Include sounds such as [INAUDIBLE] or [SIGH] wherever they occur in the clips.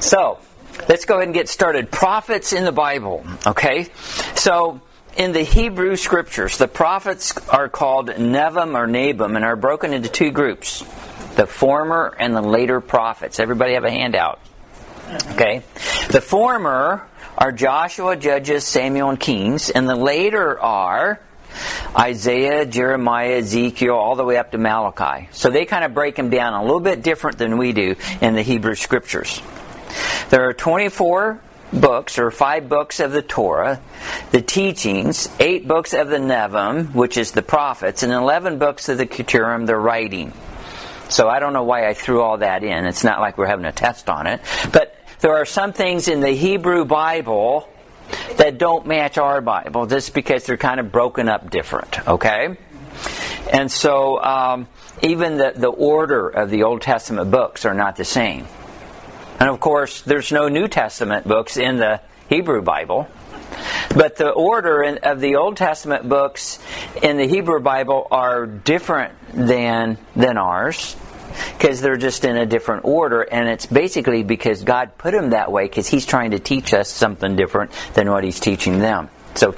So, let's go ahead and get started. Prophets in the Bible, okay? So, in the Hebrew scriptures, the prophets are called Nevim or Nabim and are broken into two groups the former and the later prophets. Everybody have a handout. Okay? The former are Joshua, Judges, Samuel, and Kings, and the later are Isaiah, Jeremiah, Ezekiel, all the way up to Malachi. So they kind of break them down a little bit different than we do in the Hebrew scriptures. There are 24 books, or five books of the Torah, the teachings, eight books of the Nevim, which is the prophets, and 11 books of the Keturim, the writing. So I don't know why I threw all that in. It's not like we're having a test on it. But there are some things in the Hebrew Bible that don't match our Bible just because they're kind of broken up different, okay? And so um, even the, the order of the Old Testament books are not the same. And of course, there's no New Testament books in the Hebrew Bible. But the order of the Old Testament books in the Hebrew Bible are different than, than ours because they're just in a different order, and it's basically because God put them that way because He's trying to teach us something different than what He's teaching them. So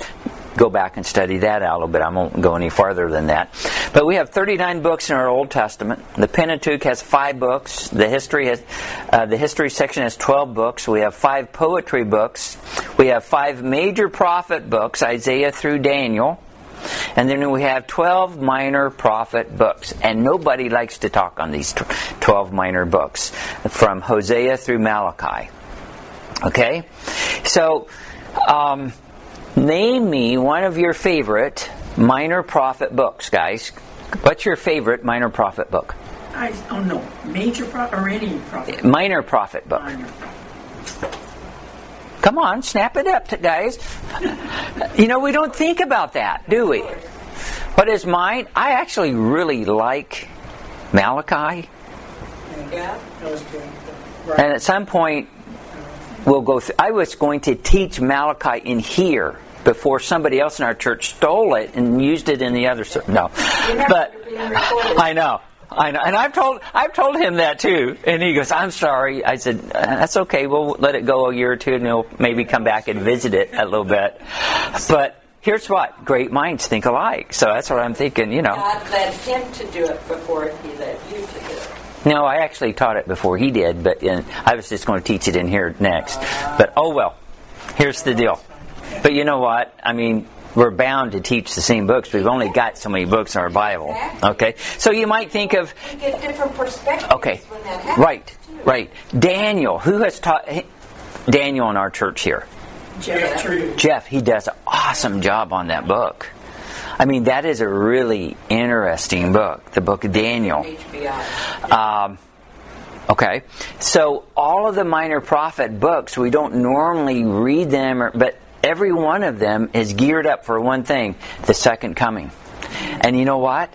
go back and study that out a little bit. I won't go any farther than that. But we have 39 books in our Old Testament. The Pentateuch has five books. The history has, uh, the history section has 12 books. We have five poetry books. We have five major prophet books, Isaiah through Daniel. And then we have 12 minor prophet books. And nobody likes to talk on these 12 minor books from Hosea through Malachi. Okay? So, um, name me one of your favorite minor prophet books, guys. What's your favorite minor prophet book? I oh, don't know. Major prophet or any prophet? Minor prophet book. Minor Come on, snap it up, guys. [LAUGHS] you know, we don't think about that, do we? What is mine? I actually really like Malachi. Yeah, And at some point, we'll go. Through, I was going to teach Malachi in here before somebody else in our church stole it and used it in the other. No, but I know. I know, and I've told I've told him that too, and he goes, "I'm sorry." I said, uh, "That's okay. We'll let it go a year or two, and he'll maybe come back and visit it a little bit." But here's what: great minds think alike. So that's what I'm thinking. You know, God led him to do it before He led you to do it. No, I actually taught it before he did, but in, I was just going to teach it in here next. But oh well. Here's the deal. But you know what? I mean, we're bound to teach the same books. We've only got so many books in our Bible. Okay, so you might think of get different perspectives. Okay, right, right. Daniel, who has taught Daniel in our church here? Jeff. Jeff, he does an awesome job on that book. I mean, that is a really interesting book, the book of Daniel. Um, okay, so all of the minor prophet books, we don't normally read them, but every one of them is geared up for one thing the second coming. And you know what?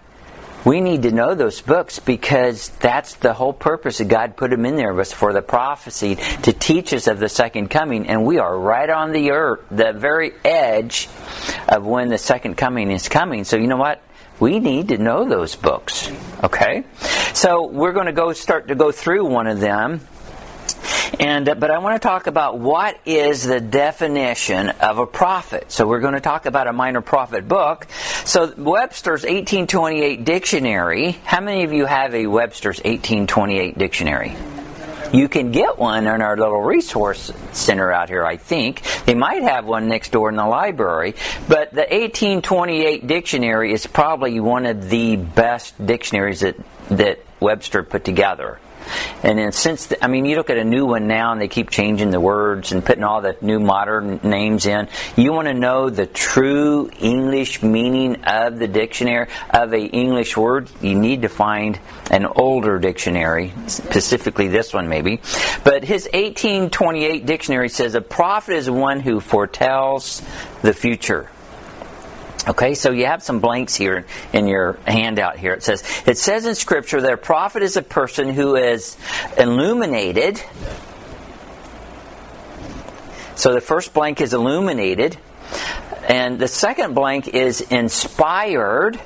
We need to know those books because that's the whole purpose that God put them in there was for the prophecy to teach us of the second coming. And we are right on the earth, the very edge of when the second coming is coming. So you know what? We need to know those books. Okay? So we're going to go start to go through one of them and, uh, but I want to talk about what is the definition of a prophet. So we're going to talk about a minor prophet book. So Webster's 1828 dictionary. How many of you have a Webster's 1828 dictionary? You can get one in our little resource center out here, I think. They might have one next door in the library. But the 1828 dictionary is probably one of the best dictionaries that, that Webster put together. And then since, the, I mean, you look at a new one now and they keep changing the words and putting all the new modern names in. You want to know the true English meaning of the dictionary, of a English word, you need to find an older dictionary, specifically this one maybe. But his 1828 dictionary says a prophet is one who foretells the future. Okay, so you have some blanks here in your handout here. It says, it says in scripture that a prophet is a person who is illuminated. So the first blank is illuminated. And the second blank is inspired.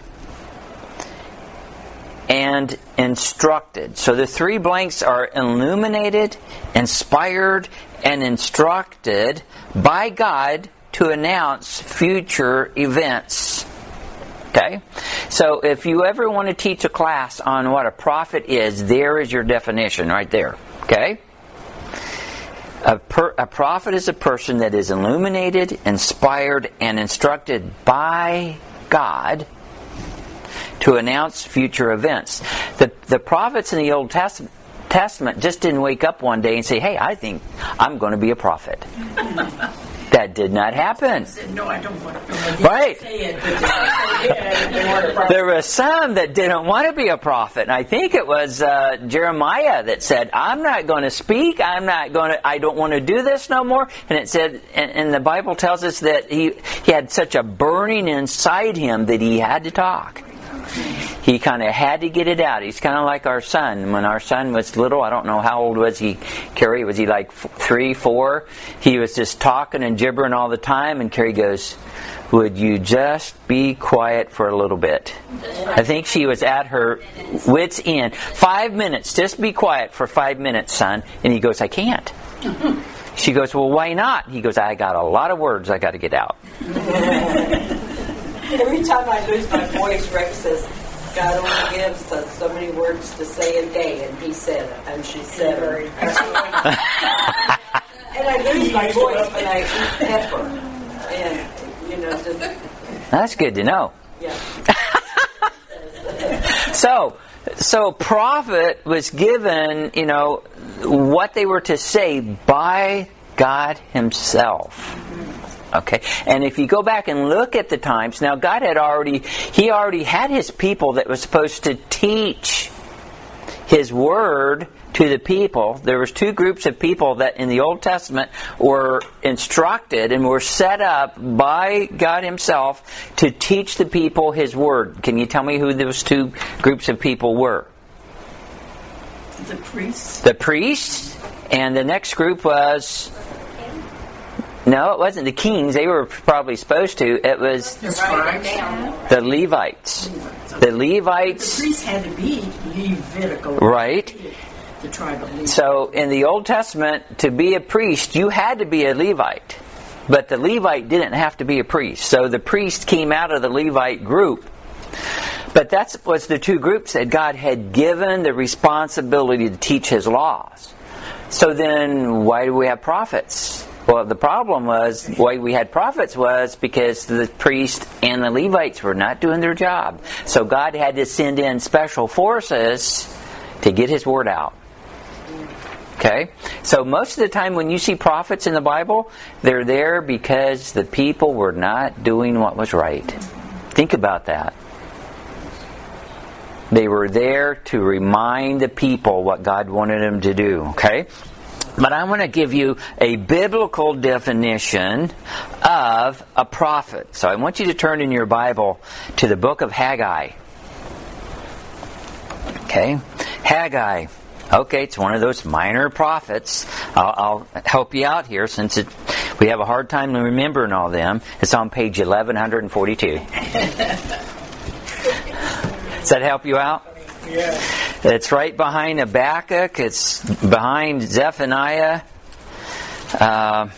and instructed. So the three blanks are illuminated, inspired, and instructed by God to announce future events. Okay? So if you ever want to teach a class on what a prophet is, there is your definition right there. Okay? A, per, a prophet is a person that is illuminated, inspired, and instructed by God to announce future events. The, the prophets in the Old Testament, Testament just didn't wake up one day and say, hey, I think I'm going to be a prophet. [LAUGHS] That did not happen. No, I don't want to. Right. Say it, There were some that didn't want to be a prophet, and I think it was uh, Jeremiah that said, "I'm not going to speak. I'm not going to. I don't want to do this no more." And it said, and, and the Bible tells us that he he had such a burning inside him that he had to talk. He kind of had to get it out. He's kind of like our son. When our son was little, I don't know how old was he. Carrie was he like three, four? He was just talking and gibbering all the time, and Carrie goes, "Would you just be quiet for a little bit?" I think she was at her wits' end. Five minutes, just be quiet for five minutes, son. And he goes, "I can't." [LAUGHS] She goes, "Well, why not?" He goes, "I got a lot of words I got to get out." [LAUGHS] Every time I lose my voice, Rex says, God only gives us so many words to say a day, and he said it, and she said it. and I lose my voice when I eat pepper. And, you know, just, That's good to know. yeah. [LAUGHS] So, so prophet was given, you know, what they were to say by God Himself. Okay, and if you go back and look at the times, now God had already, He already had His people that was supposed to teach His Word to the people. There was two groups of people that in the Old Testament were instructed and were set up by God Himself to teach the people His Word. Can you tell me who those two groups of people were? the priests. The priests, and the next group was. No, it wasn't the kings. They were probably supposed to. It was The Levites. the Levites. The priests had to be Levitical. right? The tribe of Levi. So in the Old Testament, to be a priest, you had to be a Levite. But the Levite didn't have to be a priest. So the priest came out of the Levite group. But that was the two groups that God had given the responsibility to teach His laws. So then, why do we have prophets? Well, the problem was why we had prophets was because the priests and the Levites were not doing their job. So God had to send in special forces to get His word out. Okay? So most of the time when you see prophets in the Bible, they're there because the people were not doing what was right. Think about that. They were there to remind the people what God wanted them to do. Okay? But I want to give you a biblical definition of a prophet. So I want you to turn in your Bible to the book of Haggai. Okay? Haggai. Okay, it's one of those minor prophets. I'll, I'll help you out here since it, we have a hard time remembering all them. It's on page 1142. [LAUGHS] Does that help you out? Yeah. It's right behind Habakkuk. It's behind Zephaniah. Uh,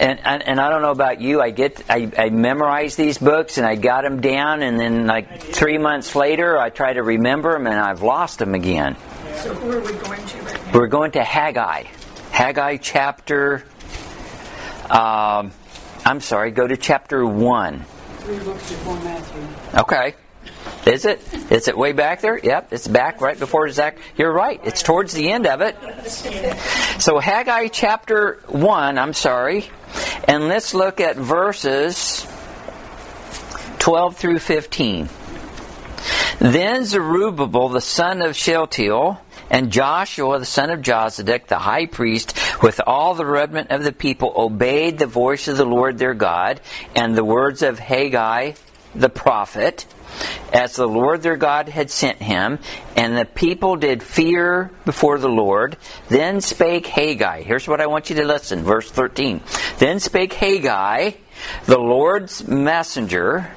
and, and and I don't know about you. I get I, I memorize these books and I got them down, and then like three months later, I try to remember them and I've lost them again. So who are we going to right now? We're going to Haggai, Haggai chapter. Um, I'm sorry. Go to chapter one. Three books before Matthew. Okay. Is it? Is it way back there? Yep, it's back right before Zach. You're right. It's towards the end of it. So Haggai chapter 1, I'm sorry. And let's look at verses 12 through 15. Then Zerubbabel the son of Shealtiel and Joshua the son of Jozadak the high priest with all the remnant of the people obeyed the voice of the Lord their God and the words of Haggai the prophet as the Lord their God had sent him, and the people did fear before the Lord. Then spake Haggai. Here's what I want you to listen, verse 13. Then spake Haggai, the Lord's messenger,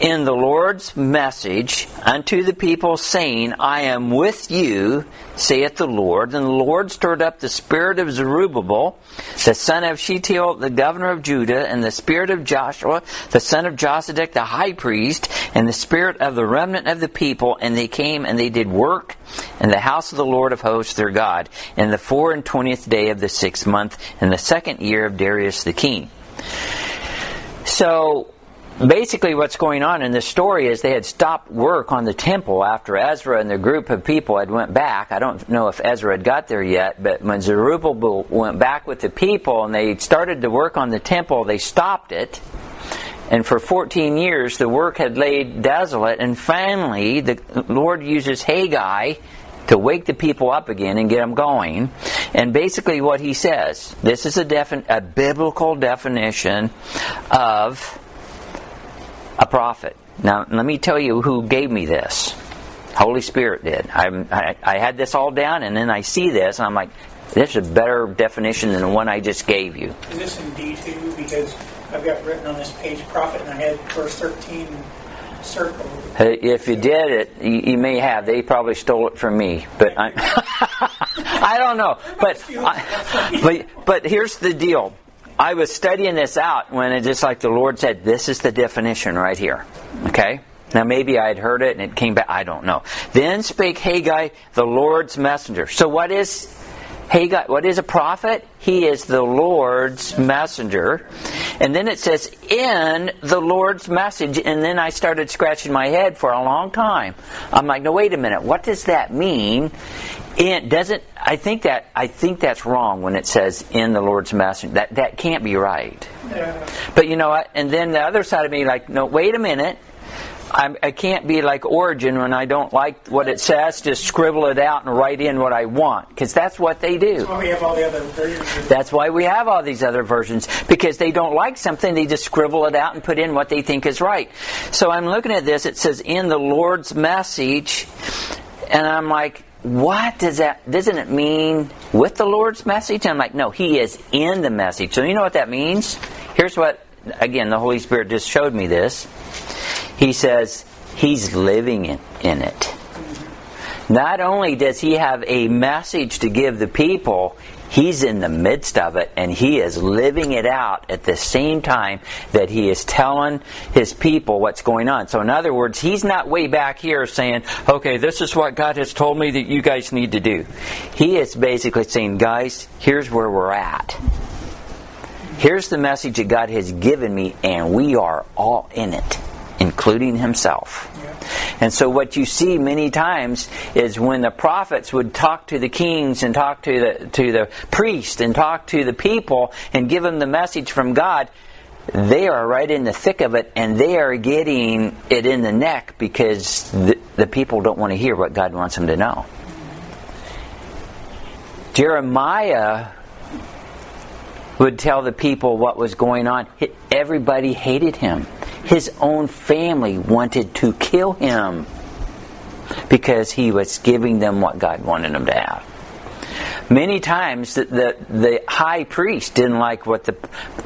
in the Lord's message unto the people, saying, I am with you, saith the Lord. And the Lord stirred up the spirit of Zerubbabel, the son of Shealtiel, the governor of Judah, and the spirit of Joshua, the son of Josedek, the high priest, and the spirit of the remnant of the people. And they came and they did work in the house of the Lord of hosts their God, in the four and twentieth day of the sixth month, in the second year of Darius the king. So, basically what's going on in this story is they had stopped work on the temple after Ezra and the group of people had went back. I don't know if Ezra had got there yet, but when Zerubbabel went back with the people and they started to work on the temple, they stopped it. And for 14 years, the work had laid desolate. And finally, the Lord uses Haggai to wake the people up again and get them going. And basically, what he says this is a, defin- a biblical definition of a prophet. Now, let me tell you who gave me this. Holy Spirit did. I, I had this all down, and then I see this, and I'm like, this is a better definition than the one I just gave you. Is this in D2? Because I've got written on this page prophet, and I had verse 13 circled. If you did it, you, may have. They probably stole it from me, but I, [LAUGHS] I don't know. But, I, but but here's the deal. I was studying this out when it just like the Lord said, this is the definition right here. Okay? Now maybe I had heard it and it came back. I don't know. Then spake Haggai, the Lord's messenger. So what is Haggai? What is a prophet? He is the Lord's messenger. And then it says, in the Lord's message. And then I started scratching my head for a long time. I'm like, no, wait a minute. What does that mean? It doesn't. I think that I think that's wrong when it says in the Lord's message. That that can't be right. Yeah. But you know what? And then the other side of me, like, no, wait a minute. I'm, I can't be like Origen when I don't like what it says. Just scribble it out and write in what I want, because that's what they do. Well, we have all the other versions. That's why we have all these other versions because they don't like something, they just scribble it out and put in what they think is right. So I'm looking at this. It says in the Lord's message, and I'm like, what does that? Doesn't it mean with the Lord's message? And I'm like, no, He is in the message. So you know what that means? Here's what. Again, the Holy Spirit just showed me this. He says He's living in, in it. Not only does he have a message to give the people, he's in the midst of it and he is living it out at the same time that he is telling his people what's going on. So, in other words, he's not way back here saying, okay, this is what God has told me that you guys need to do. He is basically saying, guys, here's where we're at. Here's the message that God has given me, and we are all in it, including himself. And so what you see many times is when the prophets would talk to the kings and talk to the to the priest and talk to the people and give them the message from God, they are right in the thick of it and they are getting it in the neck because the, the people don't want to hear what God wants them to know. Jeremiah would tell the people what was going on. Everybody hated him. His own family wanted to kill him because he was giving them what God wanted them to have. Many times the, the, the, high priest didn't like what the,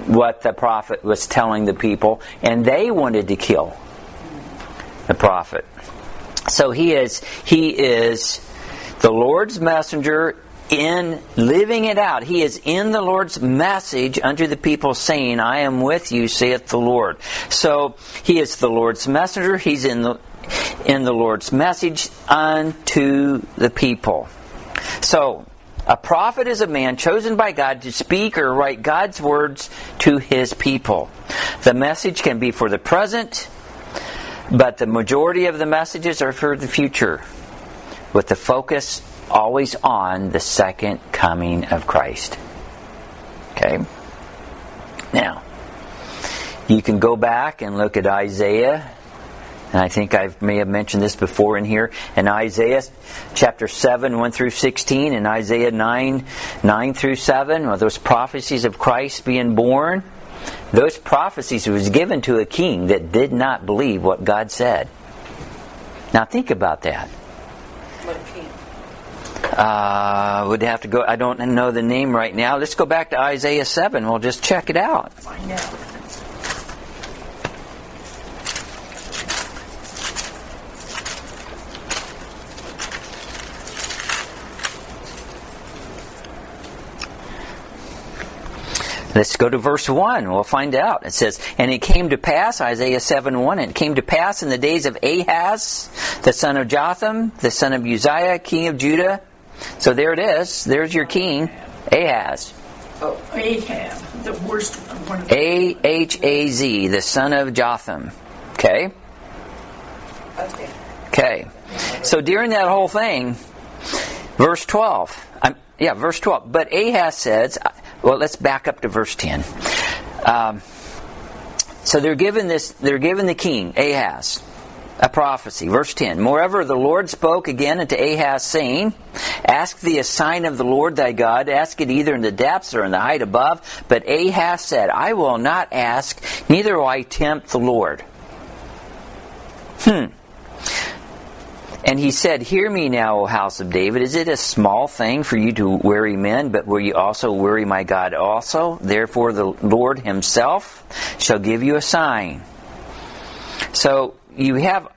what the prophet was telling the people, and they wanted to kill the prophet. So he is, he is the Lord's messenger in living it out. He is in the Lord's message unto the people, saying, I am with you, saith the Lord. So he is the Lord's messenger. He's in the in the Lord's message unto the people. So a prophet is a man chosen by God to speak or write God's words to his people. The message can be for the present, but the majority of the messages are for the future, with the focus always on the second coming of Christ. Okay? Now, you can go back and look at Isaiah, and I think I may have mentioned this before in here. In Isaiah chapter 7, 1 through 16, and Isaiah 9, 9 through 7, well, those prophecies of Christ being born, those prophecies was given to a king that did not believe what God said. Now think about that. Uh, would have to go. I don't know the name right now. Let's go back to Isaiah seven. We'll just check it out. Out. Let's go to verse 1. We'll find out. It says, And it came to pass, Isaiah 7 1, and it came to pass in the days of Ahaz, the son of Jotham, the son of Uzziah, king of Judah, so there it is. There's your king, Ahaz. Oh, Ahab, the worst one. A H A Z, the son of Jotham. Okay? Okay. Okay. So during that whole thing, verse 12. Um, yeah, verse 12. But Ahaz says, well, let's back up to verse 10. Um, so they're given this, they're given the king, Ahaz, a prophecy. Verse 10. Moreover, the Lord spoke again unto Ahaz, saying, Ask thee a sign of the Lord thy God, ask it either in the depths or in the height above. But Ahaz said, I will not ask, neither will I tempt the Lord. Hmm. And he said, Hear me now, O house of David. Is it a small thing for you to weary men, but will you also weary my God also? Therefore, the Lord himself shall give you a sign. So you have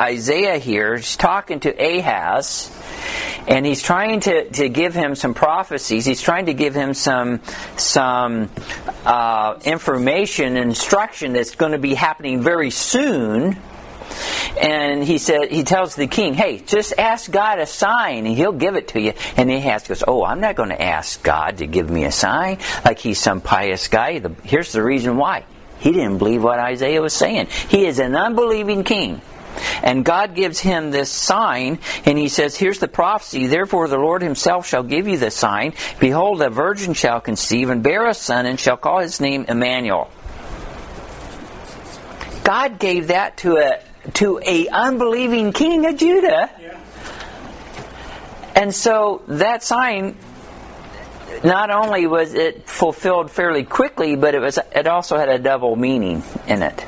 Isaiah here, he's talking to Ahaz, and he's trying to, to give him some prophecies. He's trying to give him some some uh, information, instruction that's going to be happening very soon and he said he tells the king, "Hey, just ask God a sign, and He'll give it to you." And Ahaz goes, "Oh, I'm not going to ask God to give me a sign like he's some pious guy." The, here's the reason why: he didn't believe what Isaiah was saying. He is an unbelieving king. And God gives him this sign, and he says, Here's the prophecy. Therefore, the Lord himself shall give you the sign. Behold, a virgin shall conceive and bear a son, and shall call his name Emmanuel. God gave that to a to a unbelieving king of Judah. Yeah. And so that sign not only was it fulfilled fairly quickly, but it was it also had a double meaning in it.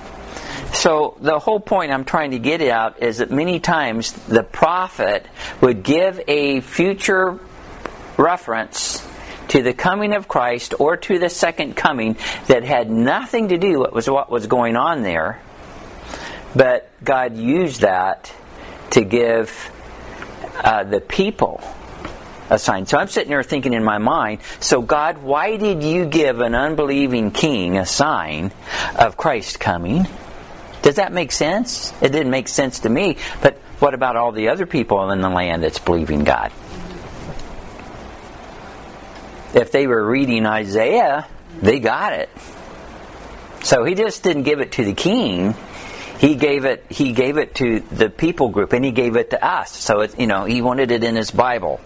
So the whole point I'm trying to get out is that many times the prophet would give a future reference to the coming of Christ or to the second coming that had nothing to do with what was going on there but God used that to give uh, the people a sign. So I'm sitting there thinking in my mind, so God, why did you give an unbelieving king a sign of Christ coming? Does that make sense? It didn't make sense to me, but what about all the other people in the land that's believing God? If they were reading Isaiah, they got it. So he just didn't give it to the king he gave it he gave it to the people group and he gave it to us so it, you know he wanted it in his bible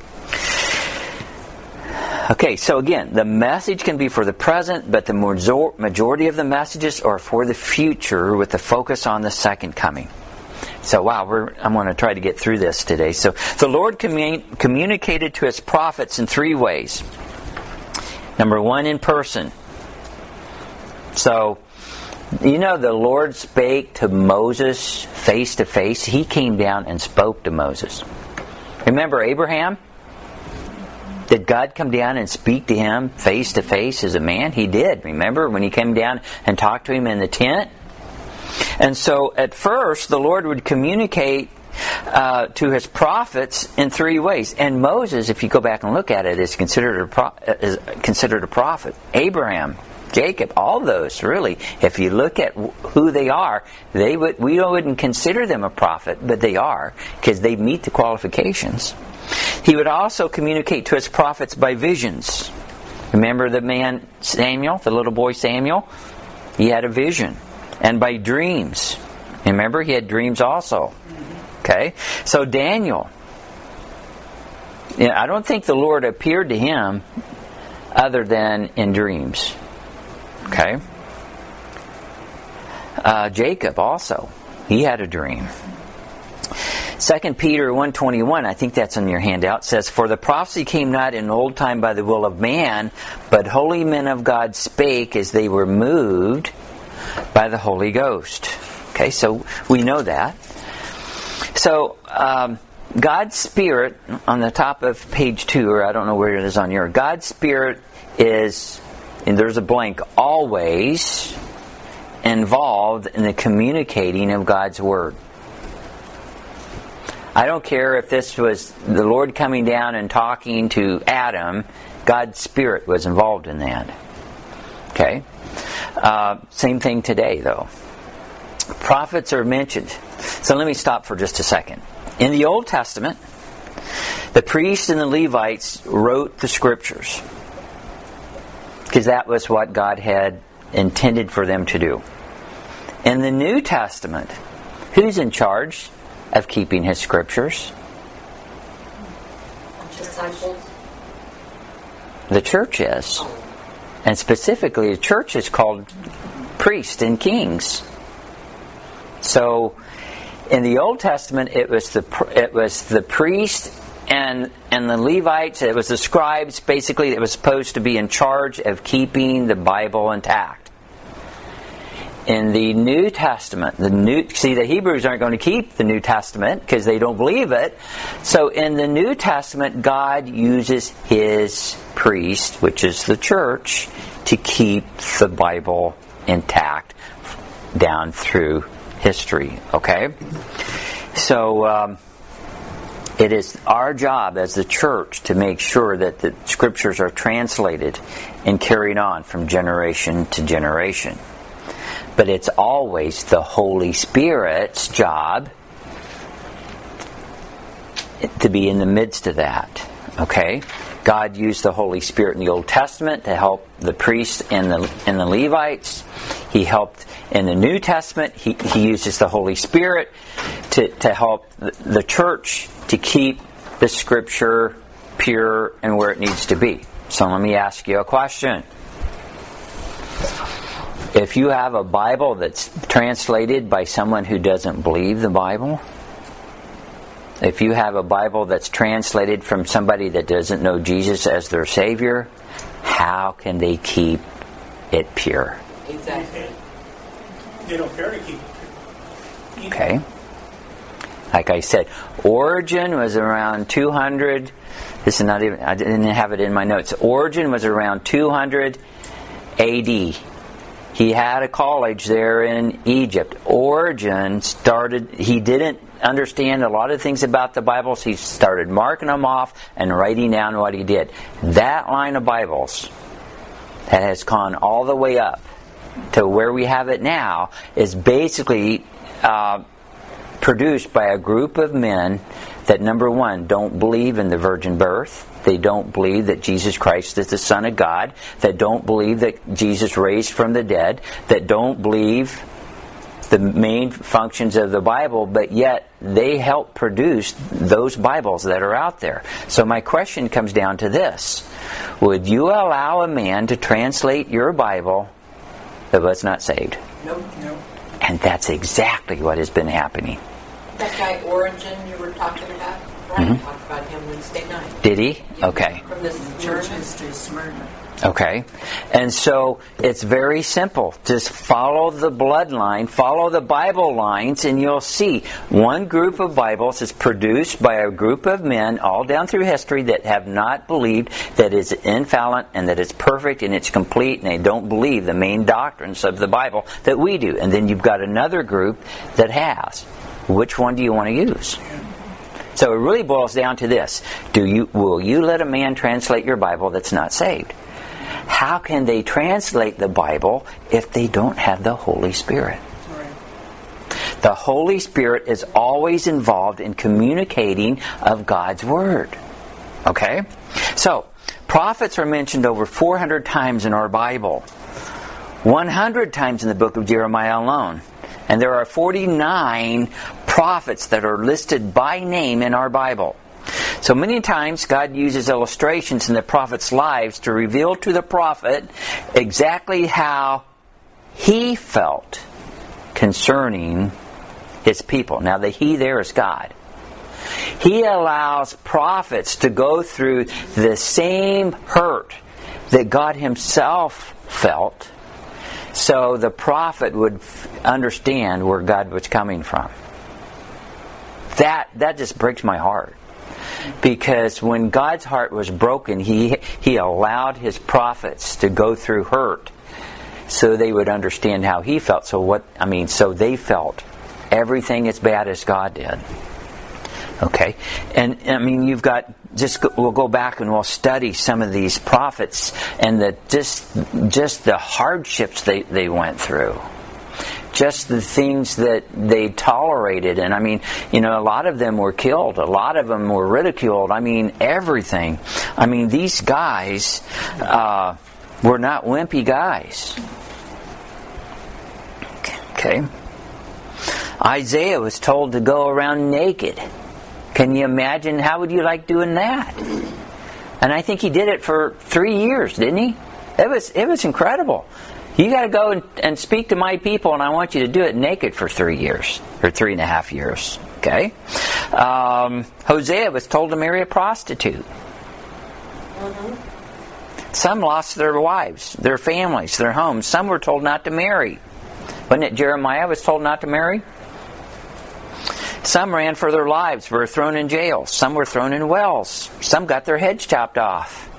okay so again the message can be for the present but the majority of the messages are for the future with the focus on the second coming so wow i'm going to try to get through this today so the lord commun- communicated to his prophets in three ways number one in person so you know, the Lord spake to Moses face to face. He came down and spoke to Moses. Remember Abraham? Did God come down and speak to him face to face as a man? He did. Remember when he came down and talked to him in the tent? And so at first, the Lord would communicate uh, to his prophets in three ways. And Moses, if you go back and look at it, is considered a, pro- is considered a prophet. Abraham, Jacob, all those really. If you look at who they are, they would we wouldn't consider them a prophet, but they are because they meet the qualifications. He would also communicate to his prophets by visions. Remember the man Samuel, the little boy Samuel? He had a vision. And by dreams. Remember, he had dreams also. Okay? So Daniel. I don't think the Lord appeared to him other than in dreams. Okay? Uh, Jacob also, he had a dream. 2 Peter 121, I think that's on your handout, says, For the prophecy came not in old time by the will of man, but holy men of God spake as they were moved by the Holy Ghost. Okay, so we know that. So, um, God's Spirit, on the top of page 2, or I don't know where it is on your, God's Spirit is and there's a blank, always involved in the communicating of God's Word. I don't care if this was the Lord coming down and talking to Adam, God's Spirit was involved in that. Okay? Uh, same thing today, though. Prophets are mentioned. So let me stop for just a second. In the Old Testament, the priests and the Levites wrote the scriptures because that was what God had intended for them to do. In the New Testament, who's in charge of keeping his scriptures? The church is. And specifically, the church is called priests and kings. So, in the Old Testament, it was the it was the priest and and the Levites. It was the scribes, basically, that was supposed to be in charge of keeping the Bible intact. In the New Testament, the new see the Hebrews aren't going to keep the New Testament because they don't believe it. So in the New Testament, God uses His priest, which is the church, to keep the Bible intact down through history. Okay, so. Um, it is our job as the church to make sure that the scriptures are translated and carried on from generation to generation. But it's always the Holy Spirit's job to be in the midst of that. Okay? God used the Holy Spirit in the Old Testament to help the priests and the and the Levites. He helped in the New Testament. He, he uses the Holy Spirit to, to help the, the church to keep the Scripture pure and where it needs to be. So let me ask you a question. If you have a Bible that's translated by someone who doesn't believe the Bible, if you have a Bible that's translated from somebody that doesn't know Jesus as their Savior, how can they keep it pure? Exactly. They don't care to keep it pure. Okay. Like I said, Origen was around 200. This is not even, I didn't have it in my notes. Origen was around 200 AD. He had a college there in Egypt. Origen started, he didn't understand a lot of things about the Bibles. He started marking them off and writing down what he did. That line of Bibles that has gone all the way up to where we have it now is basically uh, produced by a group of men that, number one, don't believe in the virgin birth. They don't believe that Jesus Christ is the Son of God. That don't believe that Jesus raised from the dead. That don't believe the main functions of the Bible, but yet they help produce those Bibles that are out there. So my question comes down to this. Would you allow a man to translate your Bible that was not saved? Nope. No. And that's exactly what has been happening. That guy Origen you were talking about, Mm-hmm. Brian talked about him Wednesday night. Did he? Okay. From this Church history Smyrna. Okay. And so it's very simple. Just follow the bloodline, follow the Bible lines, and you'll see one group of Bibles is produced by a group of men all down through history that have not believed that it's infallible and that it's perfect and it's complete, and they don't believe the main doctrines of the Bible that we do. And then you've got another group that has. Which one do you want to use? So it really boils down to this. Do you will you let a man translate your Bible that's not saved? How can they translate the Bible if they don't have the Holy Spirit? The Holy Spirit is always involved in communicating of God's Word. Okay? So, prophets are mentioned over 400 times in our Bible, 100 times in the book of Jeremiah alone. And there are 49 prophets that are listed by name in our Bible. So many times God uses illustrations in the prophet's lives to reveal to the prophet exactly how he felt concerning his people. Now the he there is God. He allows prophets to go through the same hurt that God himself felt so the prophet would understand where God was coming from. That that just breaks my heart. Because when God's heart was broken, he he allowed his prophets to go through hurt so they would understand how he felt. So what I mean, so they felt everything as bad as God did. Okay, and I mean you've got just we'll go back and we'll study some of these prophets and the just just the hardships they they went through just the things that they tolerated. And I mean, you know, a lot of them were killed, a lot of them were ridiculed. I mean, everything. I mean, these guys uh, were not wimpy guys. Okay. Isaiah was told to go around naked. Can you imagine? How would you like doing that? And I think he did it for three years, didn't he? It was it was incredible. You got to go and, and, speak to my people, and I want you to do it naked for three years or three and a half years. Okay. Um, Hosea was told to marry a prostitute. Mm-hmm. Some lost their wives, their families, their homes. Some were told not to marry. Wasn't it Jeremiah was told not to marry? Some ran for their lives, were thrown in jail. Some were thrown in wells. Some got their heads chopped off.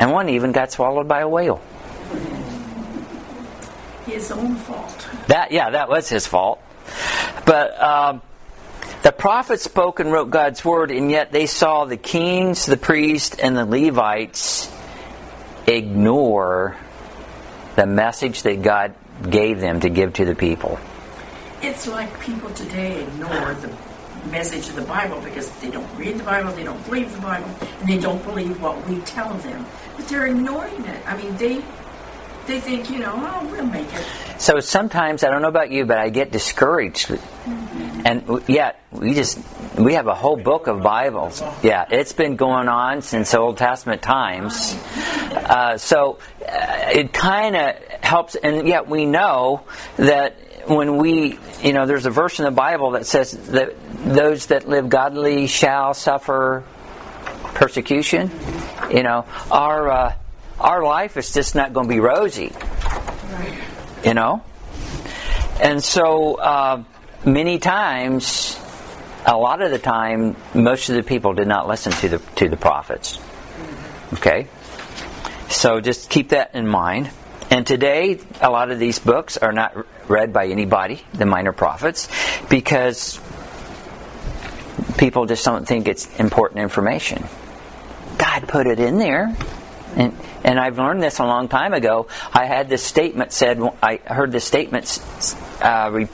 And one even got swallowed by a whale. His own fault. That yeah, that was his fault. But um, the prophets spoke and wrote God's word, and yet they saw the kings, the priests, and the Levites ignore the message that God gave them to give to the people. It's like people today ignore the message of the Bible because they don't read the Bible, they don't believe the Bible, and they don't believe what we tell them. But they're ignoring it. I mean, they they think, you know, oh, we'll make it. So sometimes I don't know about you, but I get discouraged. Mm-hmm. And yet we just we have a whole book of Bibles. Yeah, it's been going on since Old Testament times. Uh, so uh, it kind of helps, and yet we know that when we, you know, there's a verse in the Bible that says that those that live godly shall suffer persecution. You know, our uh, our life is just not going to be rosy. You know? And so uh, many times, a lot of the time, most of the people did not listen to the to the prophets. Okay? So just keep that in mind. And today, a lot of these books are not read by anybody, the minor prophets, because people just don't think it's important information. God put it in there. And, and I've learned this a long time ago. I had this statement said, I heard this statement uh, re-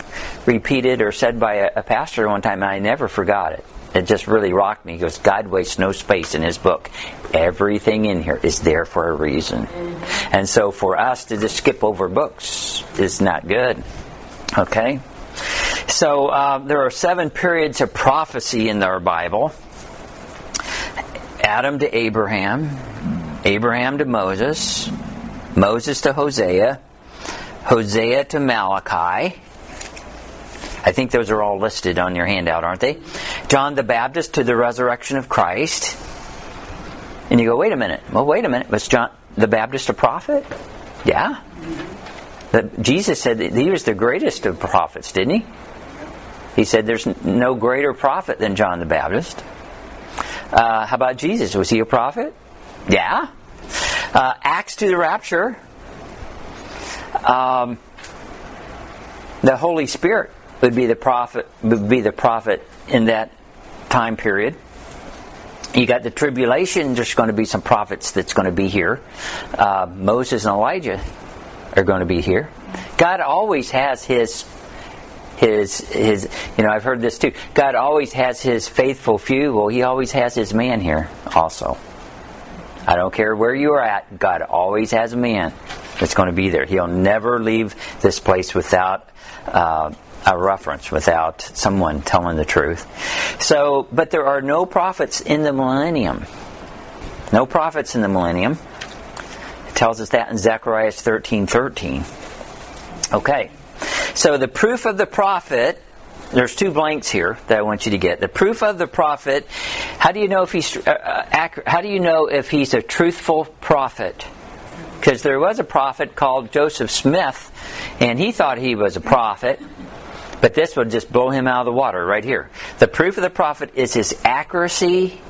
repeated or said by a, a pastor one time, and I never forgot it. It just really rocked me. He goes, God wastes no space in his book. Everything in here is there for a reason. And so for us to just skip over books is not good. Okay? So uh, there are seven periods of prophecy in our Bible Adam to Abraham, Abraham to Moses, Moses to Hosea, Hosea to Malachi. I think those are all listed on your handout, aren't they? John the Baptist to the resurrection of Christ. And you go, wait a minute. Well, wait a minute. Was John the Baptist a prophet? Yeah. Jesus said he was the greatest of prophets, didn't he? He said there's no greater prophet than John the Baptist. Uh, how about Jesus? Was he a prophet? Yeah. Uh, Acts to the rapture. Um, the Holy Spirit would be the prophet. Would be the prophet in that time period. You got the tribulation. There's going to be some prophets that's going to be here. Uh, Moses and Elijah are going to be here. God always has his his his you know I've heard this too. God always has his faithful few. Well, he always has his man here also. I don't care where you are at, God always has a man that's going to be there. He'll never leave this place without uh, a reference, without someone telling the truth. So, but there are no prophets in the millennium. No prophets in the millennium. It tells us that in Zechariah 13 13. Okay. So the proof of the prophet there's two blanks here that I want you to get. The proof of the prophet. How do you know if he's uh, uh accurate? How do you know if he's a truthful prophet? Because there was a prophet called Joseph Smith, and he thought he was a prophet. But this would just blow him out of the water right here. The proof of the prophet is his accuracy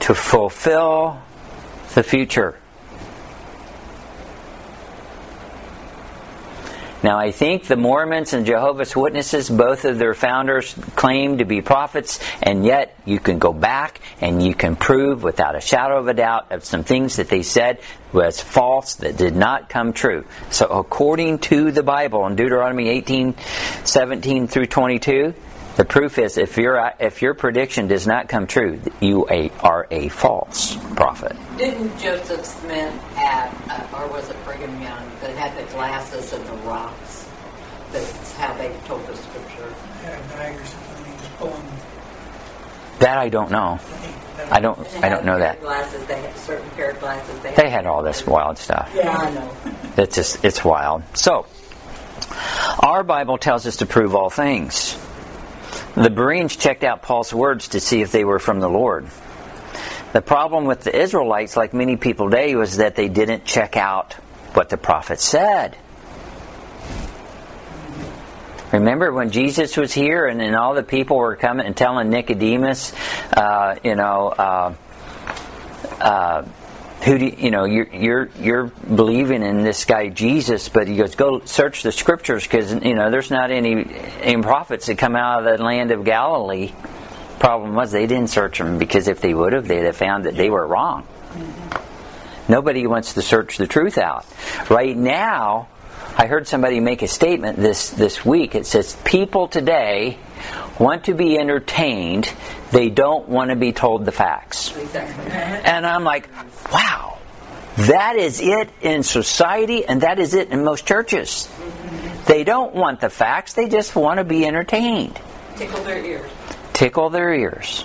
to fulfill the future. Now, I think the Mormons and Jehovah's Witnesses, both of their founders, claim to be prophets, and yet you can go back and you can prove without a shadow of a doubt of some things that they said was false that did not come true. So, according to the Bible in Deuteronomy 18 17 through 22, the proof is if your if your prediction does not come true, you a, are a false prophet. Didn't Joseph Smith have, uh, or was it Brigham Young, that had the glasses and the rocks? That's how they told the scripture. Had a or something, he pulling. That I don't know. I don't I don't know that. Glasses. They had certain pair of glasses. They, They had all this wild stuff. Yeah, I know. It's just it's wild. So our Bible tells us to prove all things. The Bereans checked out Paul's words to see if they were from the Lord. The problem with the Israelites, like many people today, was that they didn't check out what the prophet said. Remember when Jesus was here and, and all the people were coming and telling Nicodemus, uh, you know, uh, uh, who do you, you know you're you're you're believing in this guy Jesus, but he goes go search the scriptures because you know there's not any any prophets that come out of the land of Galilee. Problem was they didn't search them because if they would have, they'd have found that they were wrong. Nobody wants to search the truth out. Right now, I heard somebody make a statement this this week. It says people today want to be entertained. They don't want to be told the facts. Exactly. And I'm like, wow, that is it in society, and that is it in most churches. They don't want the facts, they just want to be entertained, Tickle their ears. tickle their ears.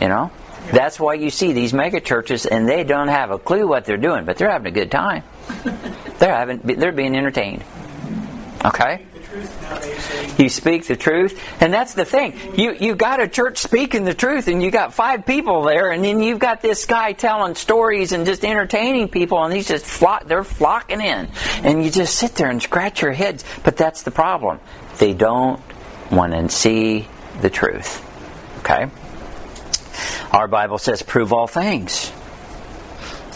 You know? That's why you see these mega churches, and they don't have a clue what they're doing, but they're having a good time. They're having, they're being entertained. Okay? You speak the truth, and that's the thing. You you got a church speaking the truth, and you got five people there, and then you've got this guy telling stories and just entertaining people, and he's just flock. They're flocking in, and you just sit there and scratch your heads. But that's the problem. They don't want to see the truth. Okay. Our Bible says, "Prove all things."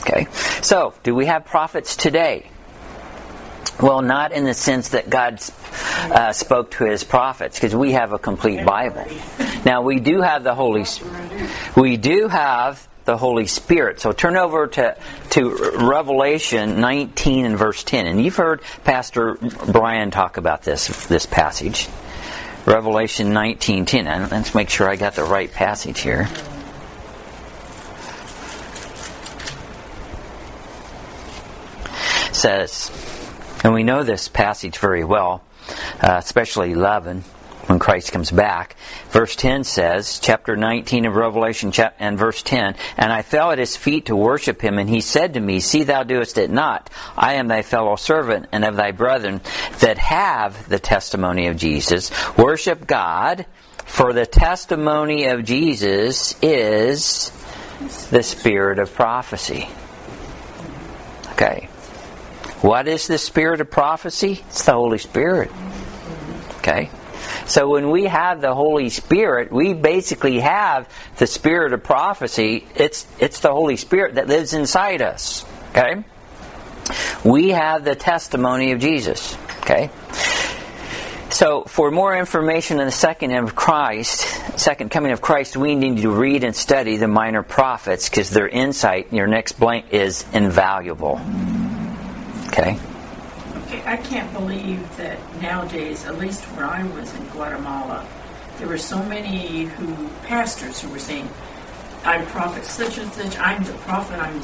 Okay. So, do we have prophets today? Well, not in the sense that God uh, spoke to His prophets, because we have a complete Bible. Now we do have the Holy. We do have the Holy Spirit. So turn over to to Revelation 19 and verse 10, and you've heard Pastor Brian talk about this this passage. Revelation 19:10. And Let's make sure I got the right passage here. Says, and we know this passage very well, uh, especially 11 when Christ comes back. Verse 10 says, chapter 19 of Revelation and verse 10, And I fell at his feet to worship him, and he said to me, See thou doest it not. I am thy fellow servant and of thy brethren that have the testimony of Jesus. Worship God, for the testimony of Jesus is the spirit of prophecy. Okay. What is the spirit of prophecy? It's the Holy Spirit. Okay? So when we have the Holy Spirit, we basically have the spirit of prophecy. It's it's the Holy Spirit that lives inside us. Okay? We have the testimony of Jesus. Okay? So, for more information on the second of Christ, second coming of Christ, we need to read and study the minor prophets because their insight, your next blank, is invaluable. Okay? Okay, I can't believe that nowadays, at least where I was in Guatemala, there were so many who pastors who were saying, "I'm prophet such and such. I'm the prophet. I'm."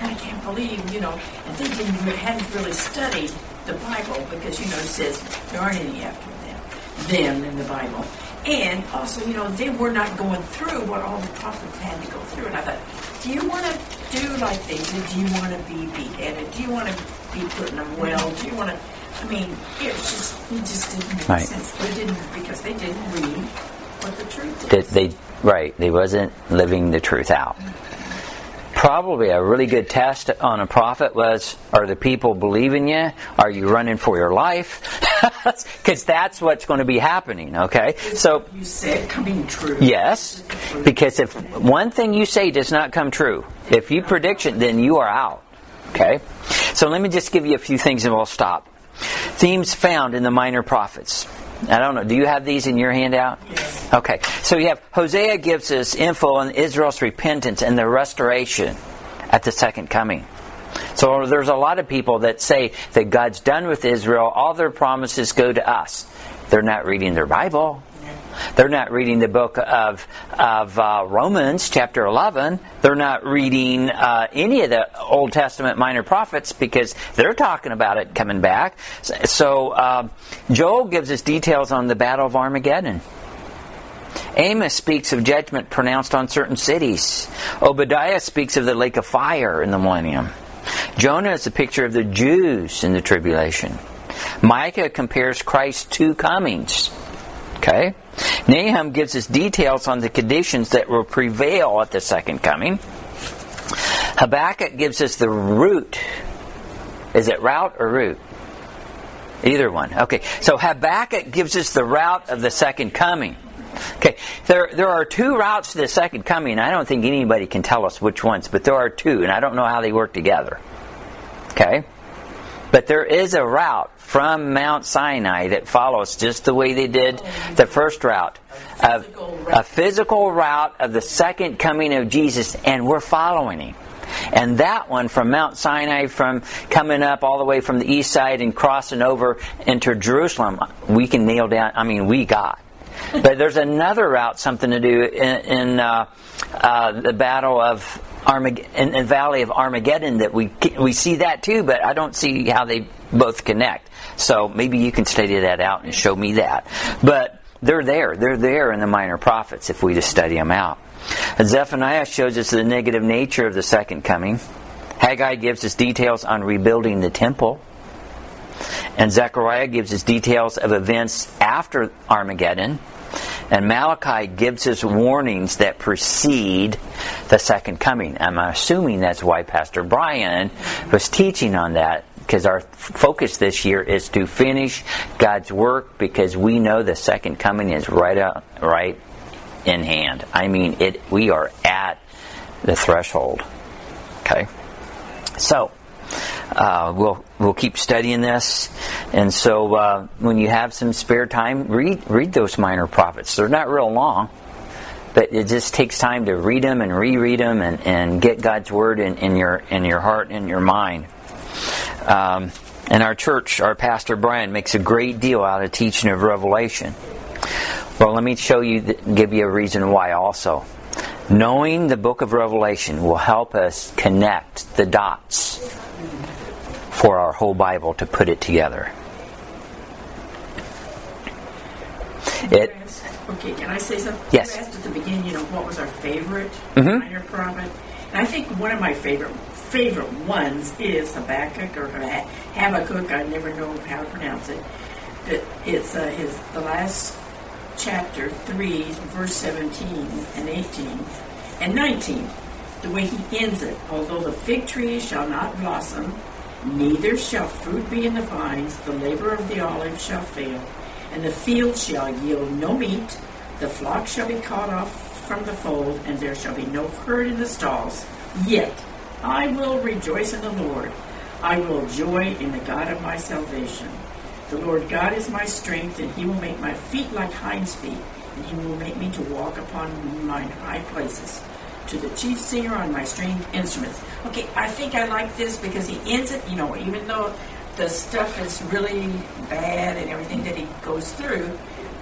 And I can't believe, you know, and they didn't hadn't really studied the Bible because you know it says there aren't any after them, them in the Bible, and also you know they were not going through what all the prophets had to go through. And I thought, do you want to do like they did? Do you want to be beheaded? Do you want to be put in a well? Do you want to? I mean, it was just it just didn't make Right. sense. They didn't because they didn't read what the truth That is. they right, they wasn't living the truth out. Probably a really good test on a prophet was: Are the people believing you? Are you running for your life? [LAUGHS] Because that's what's going to be happening. Okay, so you said coming true. Yes, because if one thing you say does not come true, if you prediction, then you are out. Okay? So let me just give you a few things and we'll stop. themes found in the minor prophets. I don't know. Do you have these in your handout? Yes. Okay. So you have Hosea gives us info on Israel's repentance and the restoration at the second coming. So there's a lot of people that say that God's done with Israel, all their promises go to us. They're not reading their Bible. They're not reading the book of, of uh, Romans, chapter 11. They're not reading uh, any of the Old Testament minor prophets because they're talking about it coming back. So uh, Joel gives us details on the Battle of Armageddon. Amos speaks of judgment pronounced on certain cities. Obadiah speaks of the lake of fire in the millennium. Jonah is a picture of the Jews in the tribulation. Micah compares Christ's two comings. Okay? Nahum gives us details on the conditions that will prevail at the second coming. Habakkuk gives us the route. Is it route or route? Either one. Okay. So Habakkuk gives us the route of the second coming. Okay, there there are two routes to the second coming. I don't think anybody can tell us which ones, but there are two, and I don't know how they work together. Okay, but there is a route from Mount Sinai that follows just the way they did the first route, a, a physical route of the second coming of Jesus, and we're following him. And that one from Mount Sinai, from coming up all the way from the east side and crossing over into Jerusalem, we can nail down. I mean, we got but there's another route, something to do in, in uh, uh, the battle of Armag- in the Valley of Armageddon that we we see that too, but I don't see how they both connect. So maybe you can study that out and show me that. But they're there. They're there in the minor prophets if we just study them out. Zephaniah shows us the negative nature of the second coming. Haggai gives us details on rebuilding the temple. And Zechariah gives us details of events after Armageddon. And Malachi gives us warnings that precede the second coming. I'm assuming that's why Pastor Brian was teaching on that because our focus this year is to finish God's work because we know the second coming is right out, right in hand. I mean, it. We are at the threshold. Okay, so uh, we'll we'll keep studying this, and so uh, when you have some spare time, read read those minor prophets. They're not real long, but it just takes time to read them and reread them and, and get God's word in, in your in your heart and your mind. Um, and our church, our pastor Brian, makes a great deal out of teaching of Revelation. Well, let me show you, give you a reason why also. Knowing the book of Revelation will help us connect the dots for our whole Bible to put it together. It, okay, can I say something? Yes. You asked at the beginning, you know, what was our favorite Mhm. minor prophet? And I think one of my favorite favorite ones is Habakkuk or Habakkuk. I never know how to pronounce it. But it's uh, his the last chapter three, verse seventeen and eighteen and nineteen. The way he ends it, although the fig tree shall not blossom, neither shall fruit be in the vines, the labor of the olive shall fail, and the field shall yield no meat, the flock shall be cut off from the fold, and there shall be no herd in the stalls. Yet I will rejoice in the Lord. I will joy in the God of my salvation. The Lord God is my strength, and he will make my feet like hinds' feet, and he will make me to walk upon mine high places. To the chief singer on my stringed instruments. Okay, I think I like this because he ends it, you know, even though the stuff is really bad and everything that he goes through,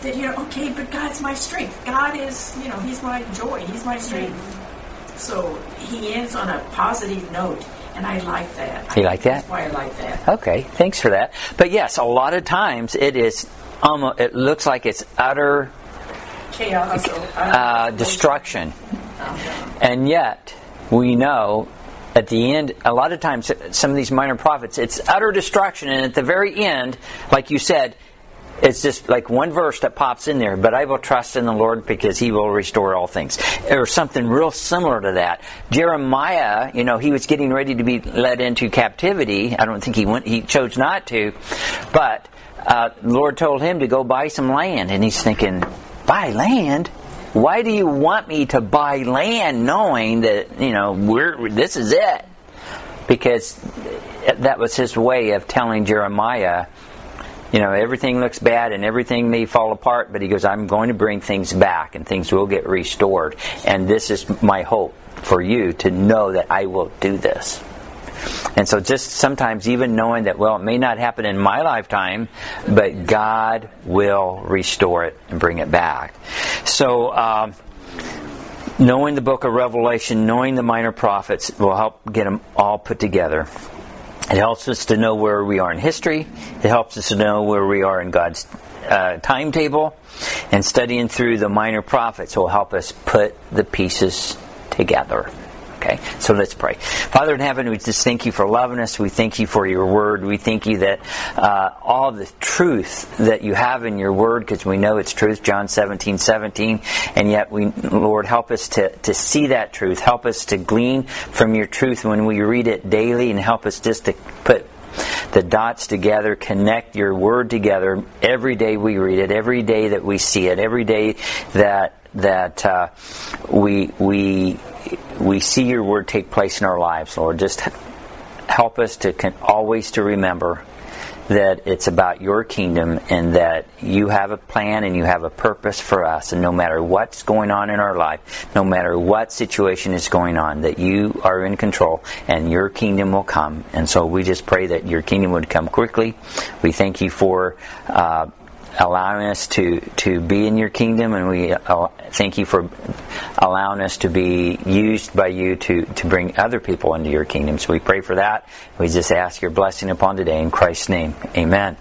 that, you know, okay, but God's my strength. God is, you know, he's my joy, he's my strength. So he ends on a positive note, and I like that. You like that? That's why I like that. Okay, thanks for that. But yes, a lot of times it is almost. It looks like it's utter Chaos. uh, destruction, and yet we know at the end. A lot of times, some of these minor prophets, it's utter destruction, and at the very end, like you said. It's just like one verse that pops in there, but I will trust in the Lord because He will restore all things. Or something real similar to that. Jeremiah, you know, he was getting ready to be led into captivity. I don't think he went, he chose not to, but uh, the Lord told him to go buy some land, and he's thinking, buy land? Why do you want me to buy land knowing that, you know, we're, this is it? Because that was his way of telling Jeremiah, you know, everything looks bad and everything may fall apart, but he goes, I'm going to bring things back and things will get restored. And this is my hope for you to know that I will do this. And so, just sometimes, even knowing that, well, it may not happen in my lifetime, but God will restore it and bring it back. So, uh, knowing the book of Revelation, knowing the minor prophets will help get them all put together. It helps us to know where we are in history. It helps us to know where we are in God's uh, timetable. And studying through the minor prophets will help us put the pieces together. Okay, so let's pray. Father in heaven, we just thank you for loving us. We thank you for your word. We thank you that uh, all the truth that you have in your word, because we know it's truth, John 17, 17, and yet we, Lord, help us to, to see that truth. Help us to glean from your truth when we read it daily, and help us just to put the dots together, connect your word together every day we read it, every day that we see it, every day that that uh, we we we see your word take place in our lives, Lord. Just help us to con- always to remember that it's about your kingdom and that you have a plan and you have a purpose for us. And no matter what's going on in our life no matter what situation is going on that you are in control and your kingdom will come. And so we just pray that your kingdom would come quickly. We thank you for uh, allowing us to, to be in your kingdom, and we uh, thank you for allowing us to be used by you to, to bring other people into your kingdom. So we pray for that. We just ask your blessing upon today in Christ's name. Amen.